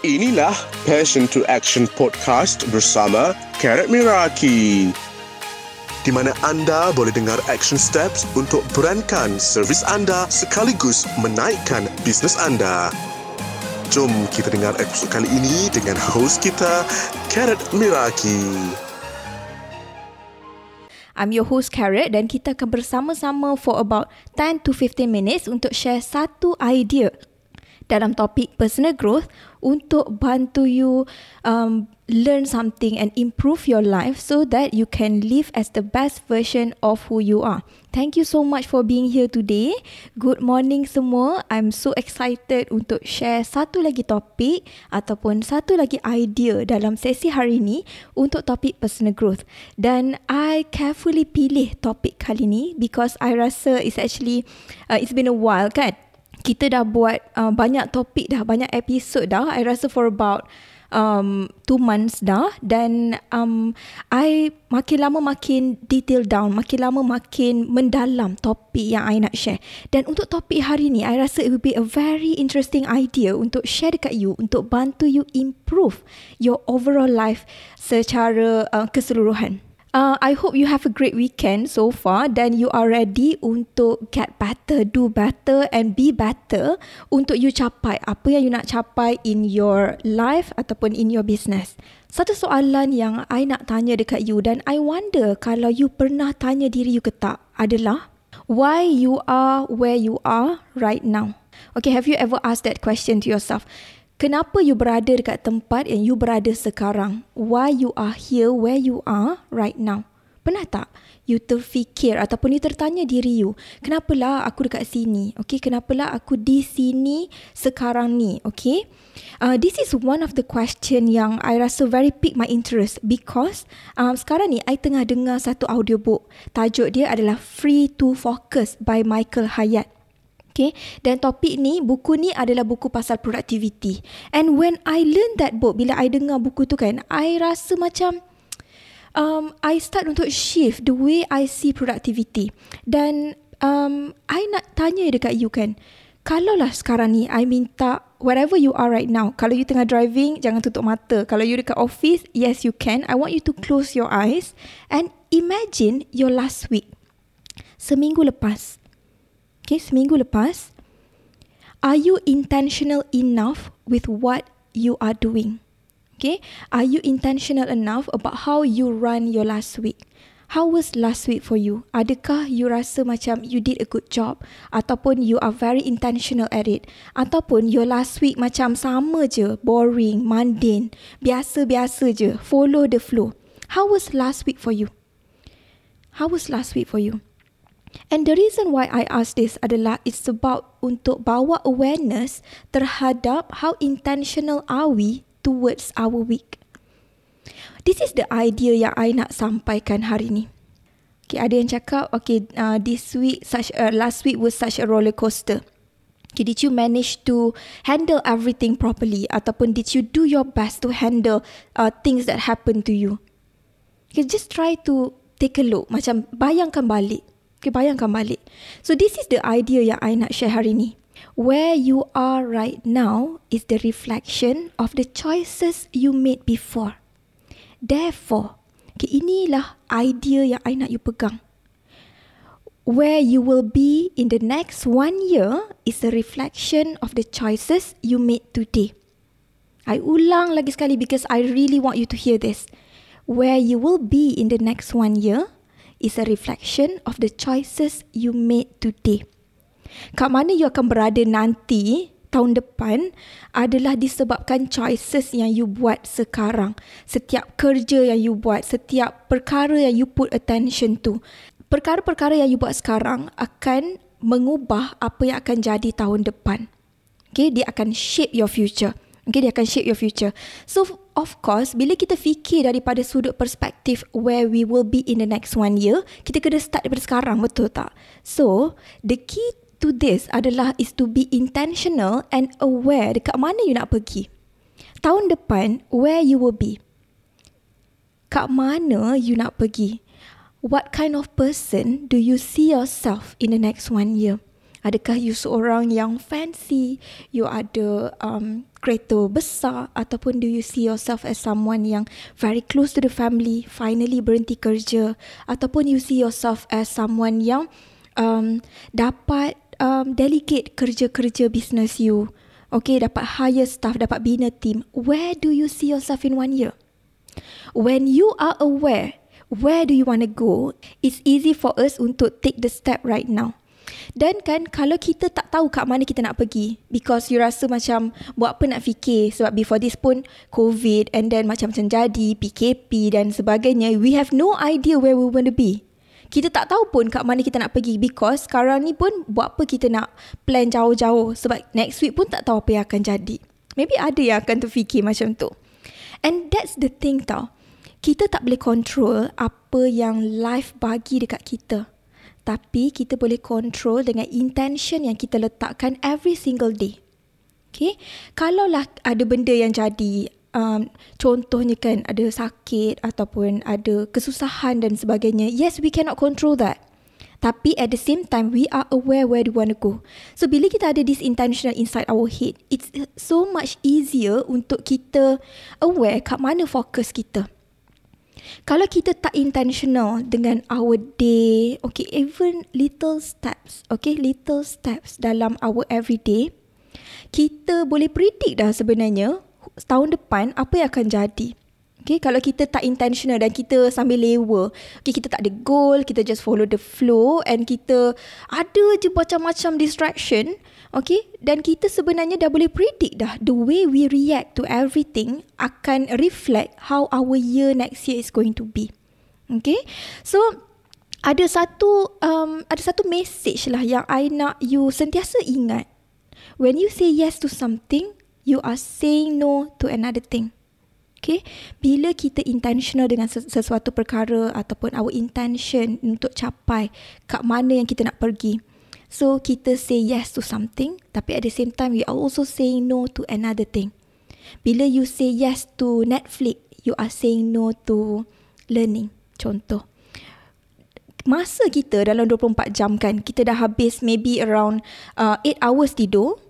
Inilah Passion to Action Podcast bersama Karat Miraki. Di mana anda boleh dengar action steps untuk berankan servis anda sekaligus menaikkan bisnes anda. Jom kita dengar episod kali ini dengan host kita, Karat Miraki. I'm your host Carrot dan kita akan bersama-sama for about 10 to 15 minutes untuk share satu idea dalam topik personal growth untuk bantu you um, learn something and improve your life so that you can live as the best version of who you are. Thank you so much for being here today. Good morning semua. I'm so excited untuk share satu lagi topik ataupun satu lagi idea dalam sesi hari ini untuk topik personal growth. Dan I carefully pilih topik kali ini because I rasa it's actually uh, it's been a while kan kita dah buat uh, banyak topik dah, banyak episod dah. I rasa for about um, two months dah. Dan um, I makin lama makin detail down, makin lama makin mendalam topik yang I nak share. Dan untuk topik hari ni, I rasa it will be a very interesting idea untuk share dekat you, untuk bantu you improve your overall life secara uh, keseluruhan. Uh, I hope you have a great weekend so far dan you are ready untuk get better, do better and be better untuk you capai apa yang you nak capai in your life ataupun in your business. Satu soalan yang I nak tanya dekat you dan I wonder kalau you pernah tanya diri you ke tak adalah why you are where you are right now. Okay, have you ever asked that question to yourself? Kenapa you berada dekat tempat yang you berada sekarang? Why you are here where you are right now? Pernah tak you terfikir ataupun you tertanya diri you, kenapalah aku dekat sini? Okay, kenapalah aku di sini sekarang ni? Okay, uh, this is one of the question yang I rasa very pick my interest because um, sekarang ni I tengah dengar satu audiobook. Tajuk dia adalah Free to Focus by Michael Hyatt. Okay, dan topik ni, buku ni adalah buku pasal productivity. And when I learn that book, bila I dengar buku tu kan, I rasa macam um, I start untuk shift the way I see productivity. Dan um, I nak tanya dekat you kan, kalau lah sekarang ni I minta wherever you are right now, kalau you tengah driving, jangan tutup mata. Kalau you dekat office, yes you can. I want you to close your eyes and imagine your last week. Seminggu lepas, Okay, seminggu lepas, are you intentional enough with what you are doing? Okay, are you intentional enough about how you run your last week? How was last week for you? Adakah you rasa macam you did a good job? Ataupun you are very intentional at it? Ataupun your last week macam sama je, boring, mundane, biasa-biasa je, follow the flow. How was last week for you? How was last week for you? And the reason why I ask this adalah it's about untuk bawa awareness terhadap how intentional are we towards our week. This is the idea yang I nak sampaikan hari ni. Okay, ada yang cakap, okay, uh, this week, such uh, last week was such a roller coaster. Okay, did you manage to handle everything properly? Ataupun did you do your best to handle uh, things that happen to you? Okay, just try to take a look. Macam bayangkan balik. Okay, bayangkan balik. So this is the idea yang I nak share hari ni. Where you are right now is the reflection of the choices you made before. Therefore, okay, inilah idea yang I nak you pegang. Where you will be in the next one year is a reflection of the choices you made today. I ulang lagi sekali because I really want you to hear this. Where you will be in the next one year is a reflection of the choices you made today. Kat mana you akan berada nanti tahun depan adalah disebabkan choices yang you buat sekarang. Setiap kerja yang you buat, setiap perkara yang you put attention to. Perkara-perkara yang you buat sekarang akan mengubah apa yang akan jadi tahun depan. Okay, dia akan shape your future. Okay, dia akan shape your future. So, of course, bila kita fikir daripada sudut perspektif where we will be in the next one year, kita kena start daripada sekarang, betul tak? So, the key to this adalah is to be intentional and aware dekat mana you nak pergi. Tahun depan, where you will be. Kat mana you nak pergi. What kind of person do you see yourself in the next one year? Adakah you seorang yang fancy? You ada um, kereta besar? Ataupun do you see yourself as someone yang very close to the family, finally berhenti kerja? Ataupun you see yourself as someone yang um, dapat um, delegate kerja-kerja business you? Okay, dapat hire staff, dapat bina team. Where do you see yourself in one year? When you are aware where do you want to go, it's easy for us untuk take the step right now. Dan kan kalau kita tak tahu kat mana kita nak pergi because you rasa macam buat apa nak fikir sebab before this pun COVID and then macam-macam jadi PKP dan sebagainya we have no idea where we want to be. Kita tak tahu pun kat mana kita nak pergi because sekarang ni pun buat apa kita nak plan jauh-jauh sebab next week pun tak tahu apa yang akan jadi. Maybe ada yang akan terfikir macam tu. And that's the thing tau. Kita tak boleh control apa yang life bagi dekat kita tapi kita boleh control dengan intention yang kita letakkan every single day. Okay, kalaulah ada benda yang jadi, um, contohnya kan ada sakit ataupun ada kesusahan dan sebagainya, yes we cannot control that. Tapi at the same time, we are aware where we want to go. So, bila kita ada this intentional inside our head, it's so much easier untuk kita aware kat mana fokus kita. Kalau kita tak intentional dengan our day, okay, even little steps, okay, little steps dalam our everyday, kita boleh predict dah sebenarnya tahun depan apa yang akan jadi. Okay, kalau kita tak intentional dan kita sambil lewa, okay, kita tak ada goal, kita just follow the flow and kita ada je macam-macam distraction, okay, dan kita sebenarnya dah boleh predict dah the way we react to everything akan reflect how our year next year is going to be. Okay, so ada satu um, ada satu message lah yang I nak you sentiasa ingat. When you say yes to something, you are saying no to another thing. Okay, bila kita intentional dengan sesuatu perkara ataupun our intention untuk capai kat mana yang kita nak pergi. So, kita say yes to something tapi at the same time we are also saying no to another thing. Bila you say yes to Netflix, you are saying no to learning. Contoh. Masa kita dalam 24 jam kan, kita dah habis maybe around uh, 8 hours tidur.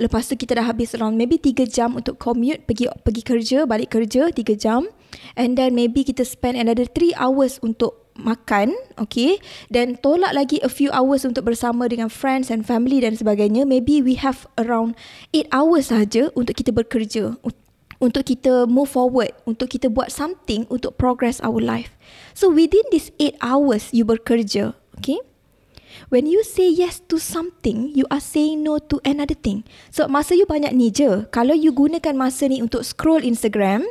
Lepas tu kita dah habis around maybe 3 jam untuk commute pergi pergi kerja, balik kerja 3 jam. And then maybe kita spend another 3 hours untuk makan, okay? Dan tolak lagi a few hours untuk bersama dengan friends and family dan sebagainya. Maybe we have around 8 hours saja untuk kita bekerja. Untuk kita move forward, untuk kita buat something untuk progress our life. So within this 8 hours you bekerja, okay? When you say yes to something, you are saying no to another thing. So masa you banyak ni je. Kalau you gunakan masa ni untuk scroll Instagram,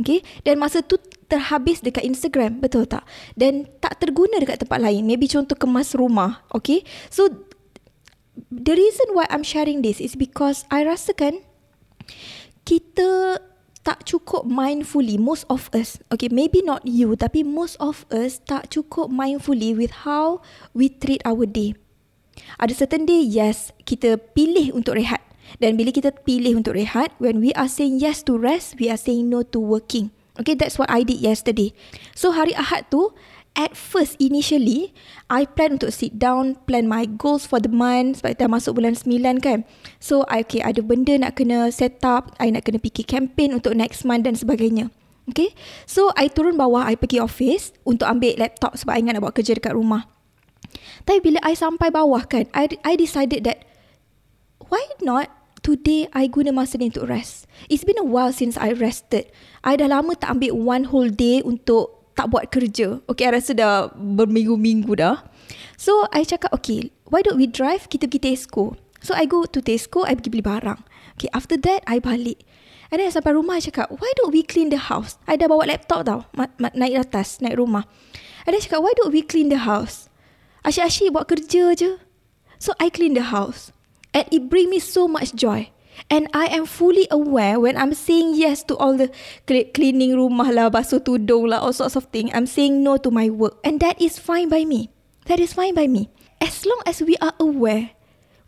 okay, dan masa tu terhabis dekat Instagram, betul tak? Dan tak terguna dekat tempat lain. Maybe contoh kemas rumah, okay? So the reason why I'm sharing this is because I rasakan kita tak cukup mindfully most of us okay maybe not you tapi most of us tak cukup mindfully with how we treat our day. Ada certain day yes kita pilih untuk rehat. Dan bila kita pilih untuk rehat when we are saying yes to rest we are saying no to working. Okay that's what i did yesterday. So hari ahad tu at first initially I plan untuk sit down plan my goals for the month sebab dah masuk bulan 9 kan. So I okay ada benda nak kena set up I nak kena fikir campaign untuk next month dan sebagainya. Okay? So I turun bawah I pergi office untuk ambil laptop sebab I ingat nak buat kerja dekat rumah. Tapi bila I sampai bawah kan I, I decided that why not today I guna masa ni untuk rest? It's been a while since I rested. I dah lama tak ambil one whole day untuk tak buat kerja. Okay, I rasa dah berminggu-minggu dah. So, I cakap, okay, why don't we drive? Kita pergi Tesco. So, I go to Tesco, I pergi beli barang. Okay, after that, I balik. And then sampai rumah, I cakap, why don't we clean the house? I dah bawa laptop tau, ma- ma- naik atas, naik rumah. And then I cakap, why don't we clean the house? Asyik-asyik buat kerja je. So, I clean the house. And it bring me so much joy. And I am fully aware when I'm saying yes to all the cleaning rumah lah, basuh tudung lah, all sorts of things. I'm saying no to my work. And that is fine by me. That is fine by me. As long as we are aware,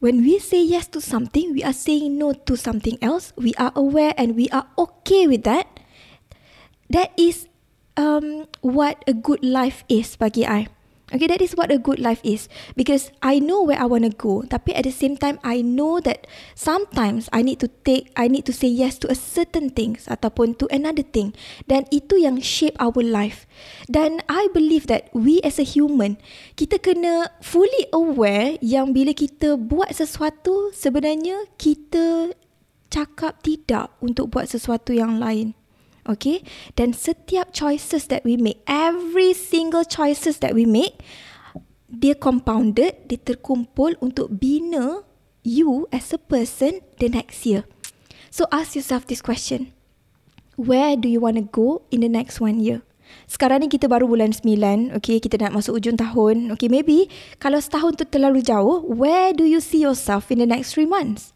when we say yes to something, we are saying no to something else. We are aware and we are okay with that. That is um, what a good life is bagi I. Okay, that is what a good life is. Because I know where I want to go. Tapi at the same time, I know that sometimes I need to take, I need to say yes to a certain things ataupun to another thing. Dan itu yang shape our life. Dan I believe that we as a human, kita kena fully aware yang bila kita buat sesuatu, sebenarnya kita cakap tidak untuk buat sesuatu yang lain. Okay, dan setiap choices that we make, every single choices that we make, dia compounded, dia terkumpul untuk bina you as a person the next year. So ask yourself this question. Where do you want to go in the next one year? Sekarang ni kita baru bulan 9, okay, kita nak masuk ujung tahun. Okay, maybe kalau setahun tu terlalu jauh, where do you see yourself in the next three months?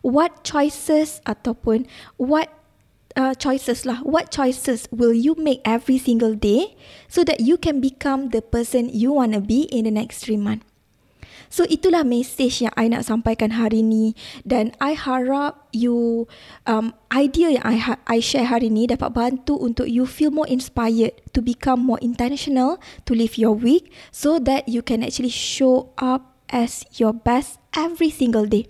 What choices ataupun what uh, choices lah. What choices will you make every single day so that you can become the person you want to be in the next three months? So itulah message yang I nak sampaikan hari ni dan I harap you um, idea yang I, ha- I share hari ni dapat bantu untuk you feel more inspired to become more intentional to live your week so that you can actually show up as your best every single day.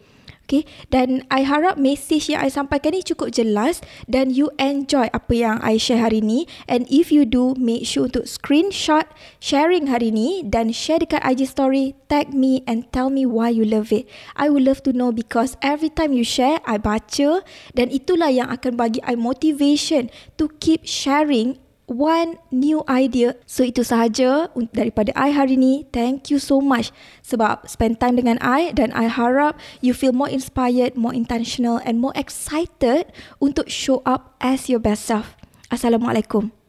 Okay, dan I harap message yang I sampaikan ni cukup jelas dan you enjoy apa yang I share hari ni. And if you do, make sure untuk screenshot sharing hari ni dan share dekat IG story, tag me and tell me why you love it. I would love to know because every time you share, I baca dan itulah yang akan bagi I motivation to keep sharing one new idea. So itu sahaja daripada I hari ni. Thank you so much sebab spend time dengan I dan I harap you feel more inspired, more intentional and more excited untuk show up as your best self. Assalamualaikum.